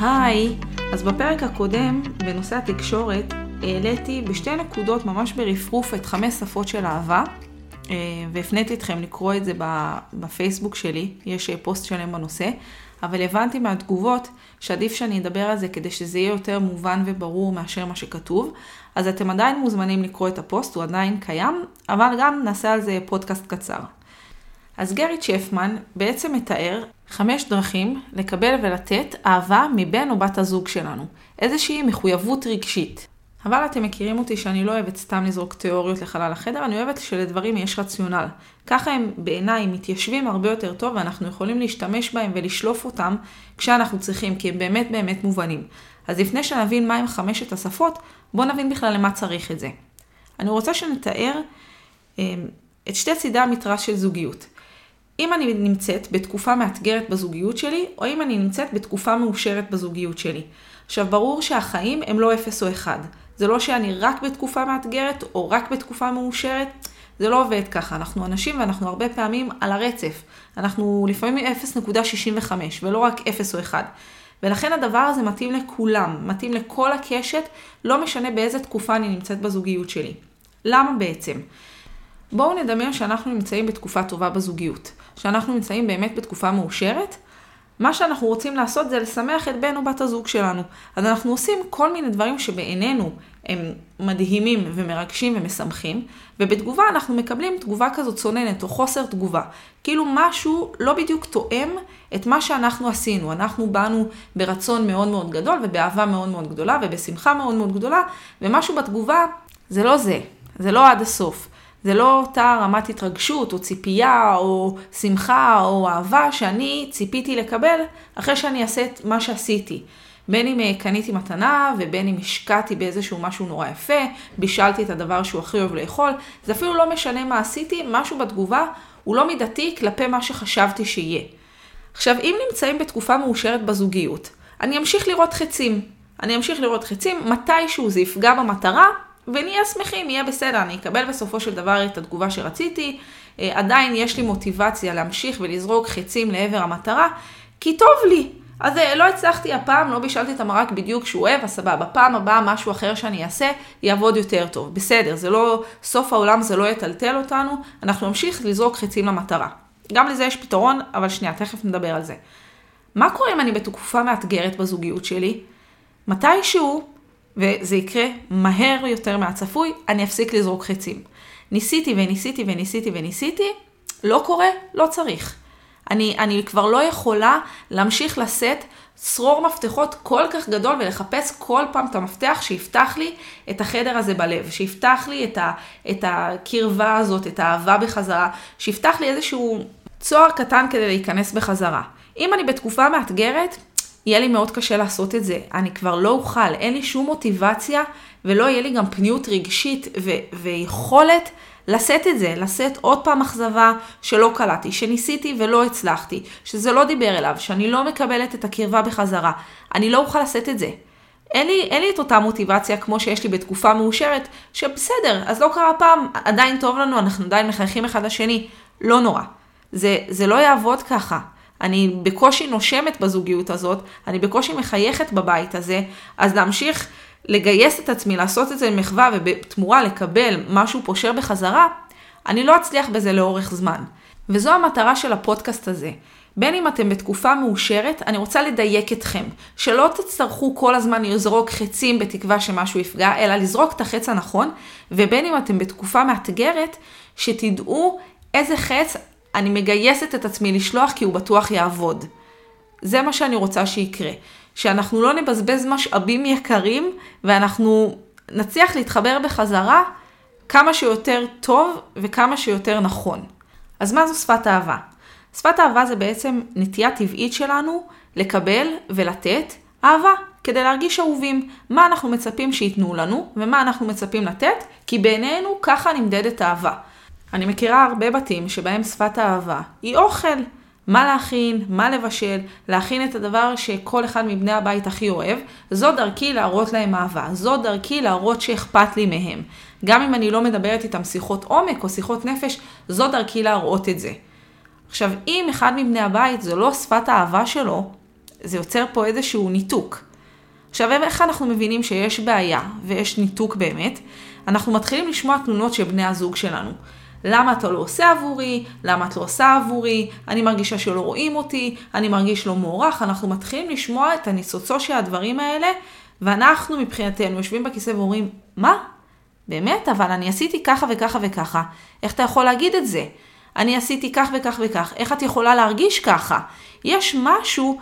היי, אז בפרק הקודם, בנושא התקשורת, העליתי בשתי נקודות ממש ברפרוף את חמש שפות של אהבה, אה, והפניתי אתכם לקרוא את זה בפייסבוק שלי, יש פוסט שלם בנושא, אבל הבנתי מהתגובות שעדיף שאני אדבר על זה כדי שזה יהיה יותר מובן וברור מאשר מה שכתוב, אז אתם עדיין מוזמנים לקרוא את הפוסט, הוא עדיין קיים, אבל גם נעשה על זה פודקאסט קצר. אז גרי צ'פמן בעצם מתאר חמש דרכים לקבל ולתת אהבה מבן או בת הזוג שלנו. איזושהי מחויבות רגשית. אבל אתם מכירים אותי שאני לא אוהבת סתם לזרוק תיאוריות לחלל החדר, אני אוהבת שלדברים יש רציונל. ככה הם בעיניי מתיישבים הרבה יותר טוב ואנחנו יכולים להשתמש בהם ולשלוף אותם כשאנחנו צריכים, כי הם באמת באמת מובנים. אז לפני שנבין מהם חמשת השפות, בואו נבין בכלל למה צריך את זה. אני רוצה שנתאר אה, את שתי צידי המתרס של זוגיות. אם אני נמצאת בתקופה מאתגרת בזוגיות שלי, או אם אני נמצאת בתקופה מאושרת בזוגיות שלי. עכשיו, ברור שהחיים הם לא אפס או אחד. זה לא שאני רק בתקופה מאתגרת, או רק בתקופה מאושרת. זה לא עובד ככה. אנחנו אנשים ואנחנו הרבה פעמים על הרצף. אנחנו לפעמים 0.65, ולא רק 0 או 1. ולכן הדבר הזה מתאים לכולם, מתאים לכל הקשת, לא משנה באיזה תקופה אני נמצאת בזוגיות שלי. למה בעצם? בואו נדמיין שאנחנו נמצאים בתקופה טובה בזוגיות, שאנחנו נמצאים באמת בתקופה מאושרת. מה שאנחנו רוצים לעשות זה לשמח את בן או בת הזוג שלנו. אז אנחנו עושים כל מיני דברים שבעינינו הם מדהימים ומרגשים ומשמחים, ובתגובה אנחנו מקבלים תגובה כזאת צוננת או חוסר תגובה. כאילו משהו לא בדיוק תואם את מה שאנחנו עשינו. אנחנו באנו ברצון מאוד מאוד גדול ובאהבה מאוד מאוד גדולה ובשמחה מאוד מאוד גדולה, ומשהו בתגובה זה לא זה, זה לא עד הסוף. זה לא אותה רמת התרגשות או ציפייה או שמחה או אהבה שאני ציפיתי לקבל אחרי שאני אעשה את מה שעשיתי. בין אם אה, קניתי מתנה ובין אם השקעתי באיזשהו משהו נורא יפה, בישלתי את הדבר שהוא הכי אוהב לאכול, זה אפילו לא משנה מה עשיתי, משהו בתגובה הוא לא מידתי כלפי מה שחשבתי שיהיה. עכשיו, אם נמצאים בתקופה מאושרת בזוגיות, אני אמשיך לראות חצים. אני אמשיך לראות חצים, מתישהו זה יפגע במטרה, ונהיה שמחים, יהיה בסדר, אני אקבל בסופו של דבר את התגובה שרציתי, אה, עדיין יש לי מוטיבציה להמשיך ולזרוק חצים לעבר המטרה, כי טוב לי. אז אה, לא הצלחתי הפעם, לא בישלתי את המרק בדיוק שהוא אוהב, אז סבבה. פעם הבאה משהו אחר שאני אעשה יעבוד יותר טוב. בסדר, זה לא סוף העולם, זה לא יטלטל אותנו, אנחנו נמשיך לזרוק חצים למטרה. גם לזה יש פתרון, אבל שנייה, תכף נדבר על זה. מה קורה אם אני בתקופה מאתגרת בזוגיות שלי? מתישהו וזה יקרה מהר יותר מהצפוי, אני אפסיק לזרוק חצים. ניסיתי וניסיתי וניסיתי וניסיתי, לא קורה, לא צריך. אני, אני כבר לא יכולה להמשיך לשאת צרור מפתחות כל כך גדול ולחפש כל פעם את המפתח שיפתח לי את החדר הזה בלב, שיפתח לי את, ה, את הקרבה הזאת, את האהבה בחזרה, שיפתח לי איזשהו צוהר קטן כדי להיכנס בחזרה. אם אני בתקופה מאתגרת, יהיה לי מאוד קשה לעשות את זה. אני כבר לא אוכל, אין לי שום מוטיבציה ולא יהיה לי גם פניות רגשית ו- ויכולת לשאת את זה, לשאת עוד פעם אכזבה שלא קלטתי, שניסיתי ולא הצלחתי, שזה לא דיבר אליו, שאני לא מקבלת את הקרבה בחזרה. אני לא אוכל לשאת את זה. אין לי, אין לי את אותה מוטיבציה כמו שיש לי בתקופה מאושרת, שבסדר, אז לא קרה פעם, עדיין טוב לנו, אנחנו עדיין מחייכים אחד לשני, לא נורא. זה, זה לא יעבוד ככה. אני בקושי נושמת בזוגיות הזאת, אני בקושי מחייכת בבית הזה, אז להמשיך לגייס את עצמי, לעשות את זה במחווה ובתמורה לקבל משהו פושר בחזרה, אני לא אצליח בזה לאורך זמן. וזו המטרה של הפודקאסט הזה. בין אם אתם בתקופה מאושרת, אני רוצה לדייק אתכם, שלא תצטרכו כל הזמן לזרוק חצים בתקווה שמשהו יפגע, אלא לזרוק את החץ הנכון, ובין אם אתם בתקופה מאתגרת, שתדעו איזה חץ אני מגייסת את עצמי לשלוח כי הוא בטוח יעבוד. זה מה שאני רוצה שיקרה. שאנחנו לא נבזבז משאבים יקרים ואנחנו נצליח להתחבר בחזרה כמה שיותר טוב וכמה שיותר נכון. אז מה זו שפת אהבה? שפת אהבה זה בעצם נטייה טבעית שלנו לקבל ולתת אהבה, כדי להרגיש אהובים. מה אנחנו מצפים שייתנו לנו ומה אנחנו מצפים לתת, כי בעינינו ככה נמדדת אהבה. אני מכירה הרבה בתים שבהם שפת האהבה היא אוכל, מה להכין, מה לבשל, להכין את הדבר שכל אחד מבני הבית הכי אוהב. זו דרכי להראות להם אהבה, זו דרכי להראות שאכפת לי מהם. גם אם אני לא מדברת איתם שיחות עומק או שיחות נפש, זו דרכי להראות את זה. עכשיו, אם אחד מבני הבית זו לא שפת האהבה שלו, זה יוצר פה איזשהו ניתוק. עכשיו, איך אנחנו מבינים שיש בעיה ויש ניתוק באמת? אנחנו מתחילים לשמוע תלונות של בני הזוג שלנו. למה אתה לא עושה עבורי? למה את לא עושה עבורי? אני מרגישה שלא רואים אותי, אני מרגיש לא מוערך. אנחנו מתחילים לשמוע את הניצוצו של הדברים האלה, ואנחנו מבחינתנו יושבים בכיסא ואומרים, מה? באמת? אבל אני עשיתי ככה וככה וככה. איך אתה יכול להגיד את זה? אני עשיתי כך וכך וכך. איך את יכולה להרגיש ככה? יש משהו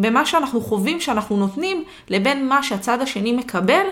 במה שאנחנו חווים, שאנחנו נותנים, לבין מה שהצד השני מקבל,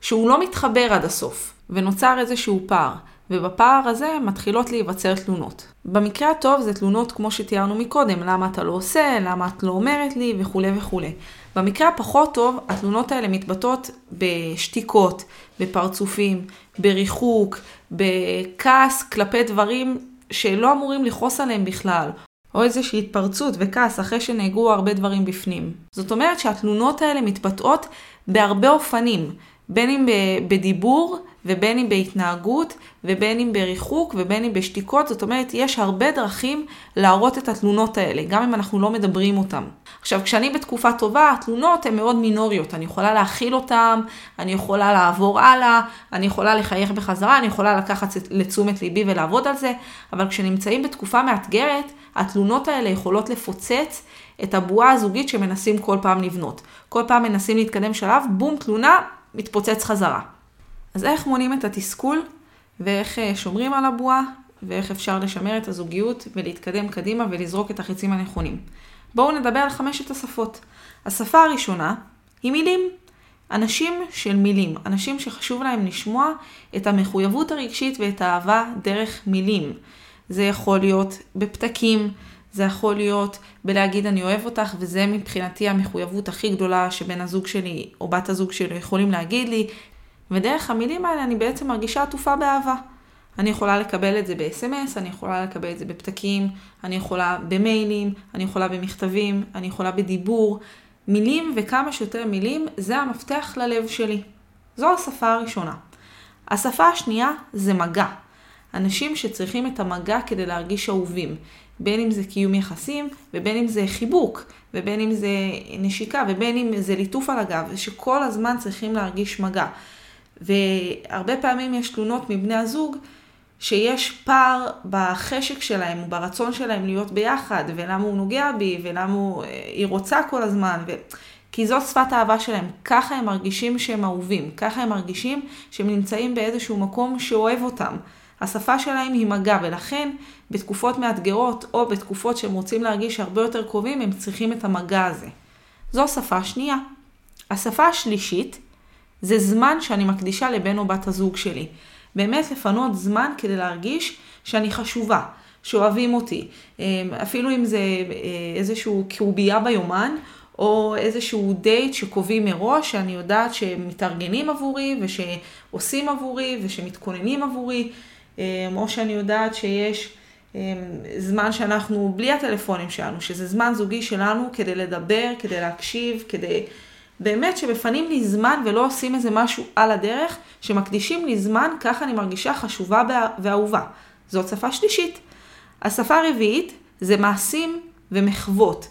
שהוא לא מתחבר עד הסוף. ונוצר איזשהו פער. ובפער הזה מתחילות להיווצר תלונות. במקרה הטוב זה תלונות כמו שתיארנו מקודם, למה אתה לא עושה, למה את לא אומרת לי וכולי וכולי. במקרה הפחות טוב, התלונות האלה מתבטאות בשתיקות, בפרצופים, בריחוק, בכעס כלפי דברים שלא אמורים לכעוס עליהם בכלל, או איזושהי התפרצות וכעס אחרי שנהגו הרבה דברים בפנים. זאת אומרת שהתלונות האלה מתבטאות בהרבה אופנים, בין אם בדיבור ובין אם בהתנהגות ובין אם בריחוק ובין אם בשתיקות, זאת אומרת יש הרבה דרכים להראות את התלונות האלה, גם אם אנחנו לא מדברים אותן. עכשיו כשאני בתקופה טובה, התלונות הן מאוד מינוריות, אני יכולה להכיל אותן, אני יכולה לעבור הלאה, אני יכולה לחייך בחזרה, אני יכולה לקחת לתשומת ליבי ולעבוד על זה, אבל כשנמצאים בתקופה מאתגרת, התלונות האלה יכולות לפוצץ את הבועה הזוגית שמנסים כל פעם לבנות. כל פעם מנסים להתקדם שלב, בום, תלונה, מתפוצץ חזרה. אז איך מונים את התסכול, ואיך אה, שומרים על הבועה, ואיך אפשר לשמר את הזוגיות ולהתקדם קדימה ולזרוק את החיצים הנכונים. בואו נדבר על חמשת השפות. השפה הראשונה היא מילים. אנשים של מילים, אנשים שחשוב להם לשמוע את המחויבות הרגשית ואת האהבה דרך מילים. זה יכול להיות בפתקים, זה יכול להיות בלהגיד אני אוהב אותך, וזה מבחינתי המחויבות הכי גדולה שבן הזוג שלי או בת הזוג שלי יכולים להגיד לי, ודרך המילים האלה אני בעצם מרגישה עטופה באהבה. אני יכולה לקבל את זה ב-SMS, אני יכולה לקבל את זה בפתקים, אני יכולה במיילים, אני יכולה במכתבים, אני יכולה בדיבור. מילים וכמה שיותר מילים זה המפתח ללב שלי. זו השפה הראשונה. השפה השנייה זה מגע. אנשים שצריכים את המגע כדי להרגיש אהובים. בין אם זה קיום יחסים, ובין אם זה חיבוק, ובין אם זה נשיקה, ובין אם זה ליטוף על הגב, שכל הזמן צריכים להרגיש מגע. והרבה פעמים יש תלונות מבני הזוג שיש פער בחשק שלהם וברצון שלהם להיות ביחד, ולמה הוא נוגע בי, ולמה הוא, היא רוצה כל הזמן. ו... כי זאת שפת האהבה שלהם, ככה הם מרגישים שהם אהובים, ככה הם מרגישים שהם נמצאים באיזשהו מקום שאוהב אותם. השפה שלהם היא מגע, ולכן בתקופות מאתגרות, או בתקופות שהם רוצים להרגיש הרבה יותר קרובים, הם צריכים את המגע הזה. זו שפה שנייה. השפה השלישית זה זמן שאני מקדישה לבן או בת הזוג שלי. באמת לפנות זמן כדי להרגיש שאני חשובה, שאוהבים אותי. אמ, אפילו אם זה אה, איזשהו קרובייה ביומן, או איזשהו דייט שקובעים מראש, שאני יודעת שהם מתארגנים עבורי, ושעושים עבורי, ושמתכוננים עבורי, אמ, או שאני יודעת שיש אמ, זמן שאנחנו בלי הטלפונים שלנו, שזה זמן זוגי שלנו כדי לדבר, כדי להקשיב, כדי... באמת שמפנים לי זמן ולא עושים איזה משהו על הדרך, שמקדישים לי זמן, ככה אני מרגישה חשובה ואהובה. זאת שפה שלישית. השפה הרביעית זה מעשים ומחוות.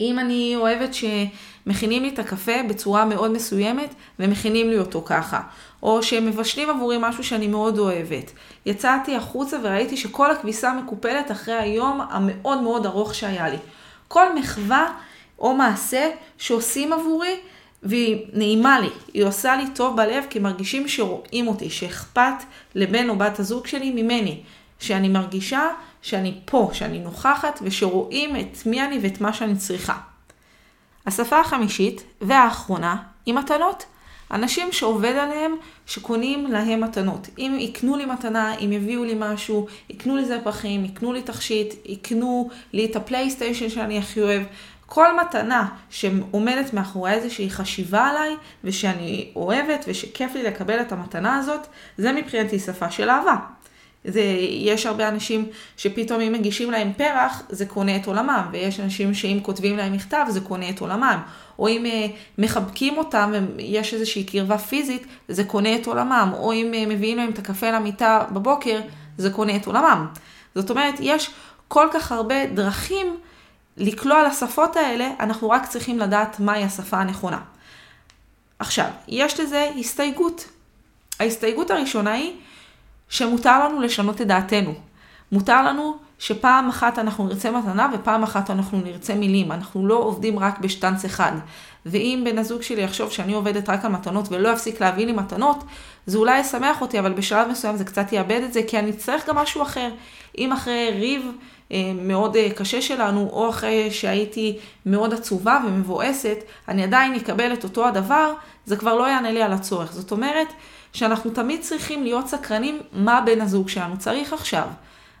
אם אני אוהבת שמכינים לי את הקפה בצורה מאוד מסוימת ומכינים לי אותו ככה, או שהם מבשלים עבורי משהו שאני מאוד אוהבת. יצאתי החוצה וראיתי שכל הכביסה מקופלת אחרי היום המאוד מאוד ארוך שהיה לי. כל מחווה או מעשה שעושים עבורי והיא נעימה לי, היא עושה לי טוב בלב כי מרגישים שרואים אותי, שאכפת לבן או בת הזוג שלי ממני, שאני מרגישה שאני פה, שאני נוכחת ושרואים את מי אני ואת מה שאני צריכה. השפה החמישית והאחרונה היא מתנות. אנשים שעובד עליהם, שקונים להם מתנות. אם יקנו לי מתנה, אם יביאו לי משהו, יקנו לי זפחים, יקנו לי תכשיט, יקנו לי את הפלייסטיישן שאני הכי אוהב. כל מתנה שעומדת מאחורי איזושהי חשיבה עליי, ושאני אוהבת ושכיף לי לקבל את המתנה הזאת, זה מבחינתי שפה של אהבה. זה, יש הרבה אנשים שפתאום אם מגישים להם פרח, זה קונה את עולמם, ויש אנשים שאם כותבים להם מכתב, זה קונה את עולמם. או אם uh, מחבקים אותם ויש איזושהי קרבה פיזית, זה קונה את עולמם. או אם uh, מביאים להם את הקפה למיטה בבוקר, זה קונה את עולמם. זאת אומרת, יש כל כך הרבה דרכים לקלוע לשפות האלה, אנחנו רק צריכים לדעת מהי השפה הנכונה. עכשיו, יש לזה הסתייגות. ההסתייגות הראשונה היא שמותר לנו לשנות את דעתנו. מותר לנו שפעם אחת אנחנו נרצה מתנה ופעם אחת אנחנו נרצה מילים. אנחנו לא עובדים רק בשטנץ אחד. ואם בן הזוג שלי יחשוב שאני עובדת רק על מתנות ולא יפסיק להביא לי מתנות, זה אולי ישמח אותי, אבל בשלב מסוים זה קצת יאבד את זה, כי אני אצטרך גם משהו אחר. אם אחרי ריב אה, מאוד אה, קשה שלנו, או אחרי שהייתי מאוד עצובה ומבואסת, אני עדיין אקבל את אותו הדבר, זה כבר לא יענה לי על הצורך. זאת אומרת, שאנחנו תמיד צריכים להיות סקרנים מה בן הזוג שלנו צריך עכשיו.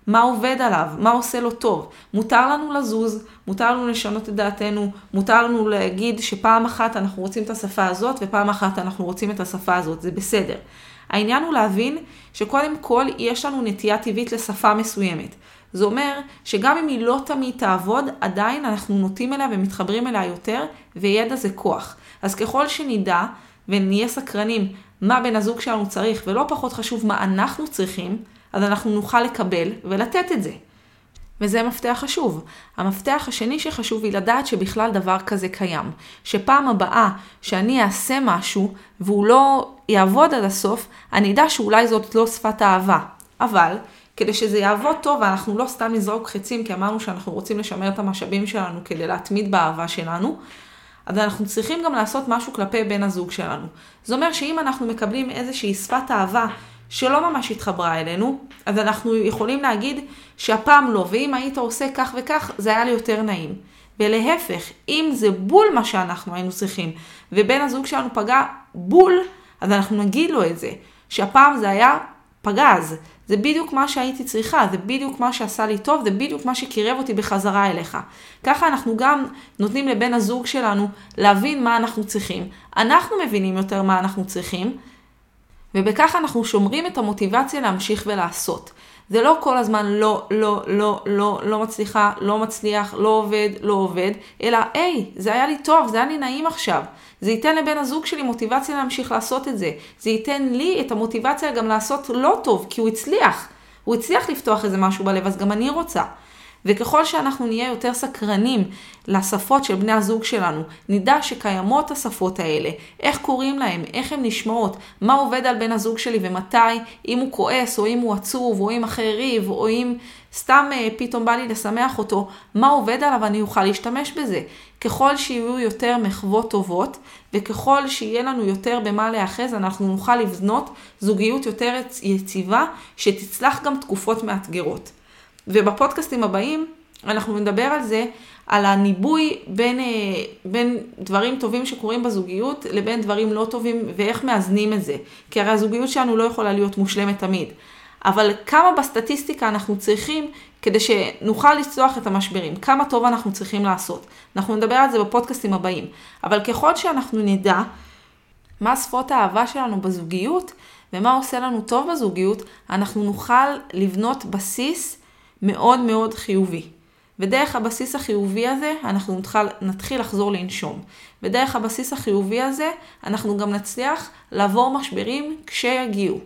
מה עובד עליו, מה עושה לו טוב. מותר לנו לזוז, מותר לנו לשנות את דעתנו, מותר לנו להגיד שפעם אחת אנחנו רוצים את השפה הזאת ופעם אחת אנחנו רוצים את השפה הזאת, זה בסדר. העניין הוא להבין שקודם כל יש לנו נטייה טבעית לשפה מסוימת. זה אומר שגם אם היא לא תמיד תעבוד, עדיין אנחנו נוטים אליה ומתחברים אליה יותר, וידע זה כוח. אז ככל שנדע ונהיה סקרנים מה בן הזוג שלנו צריך, ולא פחות חשוב מה אנחנו צריכים, אז אנחנו נוכל לקבל ולתת את זה. וזה מפתח חשוב. המפתח השני שחשוב היא לדעת שבכלל דבר כזה קיים. שפעם הבאה שאני אעשה משהו והוא לא יעבוד עד הסוף, אני אדע שאולי זאת לא שפת אהבה. אבל כדי שזה יעבוד טוב ואנחנו לא סתם נזרוק חצים כי אמרנו שאנחנו רוצים לשמר את המשאבים שלנו כדי להתמיד באהבה שלנו, אז אנחנו צריכים גם לעשות משהו כלפי בן הזוג שלנו. זה אומר שאם אנחנו מקבלים איזושהי שפת אהבה שלא ממש התחברה אלינו, אז אנחנו יכולים להגיד שהפעם לא, ואם היית עושה כך וכך, זה היה לי יותר נעים. ולהפך, אם זה בול מה שאנחנו היינו צריכים, ובן הזוג שלנו פגע בול, אז אנחנו נגיד לו את זה, שהפעם זה היה פגז. זה בדיוק מה שהייתי צריכה, זה בדיוק מה שעשה לי טוב, זה בדיוק מה שקירב אותי בחזרה אליך. ככה אנחנו גם נותנים לבן הזוג שלנו להבין מה אנחנו צריכים. אנחנו מבינים יותר מה אנחנו צריכים, ובכך אנחנו שומרים את המוטיבציה להמשיך ולעשות. זה לא כל הזמן לא, לא, לא, לא, לא מצליחה, לא מצליח, לא עובד, לא עובד, אלא היי, זה היה לי טוב, זה היה לי נעים עכשיו. זה ייתן לבן הזוג שלי מוטיבציה להמשיך לעשות את זה. זה ייתן לי את המוטיבציה גם לעשות לא טוב, כי הוא הצליח. הוא הצליח לפתוח איזה משהו בלב, אז גם אני רוצה. וככל שאנחנו נהיה יותר סקרנים לשפות של בני הזוג שלנו, נדע שקיימות השפות האלה, איך קוראים להם, איך הן נשמעות, מה עובד על בן הזוג שלי ומתי, אם הוא כועס, או אם הוא עצוב, או אם אחרי ריב, או אם סתם אה, פתאום בא לי לשמח אותו, מה עובד עליו, אני אוכל להשתמש בזה. ככל שיהיו יותר מחוות טובות, וככל שיהיה לנו יותר במה להיאחז, אנחנו נוכל לבנות זוגיות יותר יציבה, שתצלח גם תקופות מאתגרות. ובפודקאסטים הבאים אנחנו נדבר על זה, על הניבוי בין, אה, בין דברים טובים שקורים בזוגיות לבין דברים לא טובים ואיך מאזנים את זה. כי הרי הזוגיות שלנו לא יכולה להיות מושלמת תמיד. אבל כמה בסטטיסטיקה אנחנו צריכים כדי שנוכל לצלוח את המשברים, כמה טוב אנחנו צריכים לעשות. אנחנו נדבר על זה בפודקאסטים הבאים. אבל ככל שאנחנו נדע מה שפות האהבה שלנו בזוגיות ומה עושה לנו טוב בזוגיות, אנחנו נוכל לבנות בסיס מאוד מאוד חיובי. ודרך הבסיס החיובי הזה, אנחנו נתחיל, נתחיל לחזור לנשום. ודרך הבסיס החיובי הזה, אנחנו גם נצליח לעבור משברים כשיגיעו.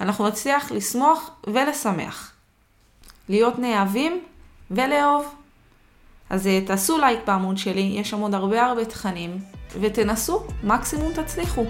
אנחנו נצליח לשמוח ולשמח. להיות נאהבים ולאהוב. אז אה, תעשו לייק בעמוד שלי, יש שם עוד הרבה הרבה תכנים, ותנסו, מקסימום תצליחו.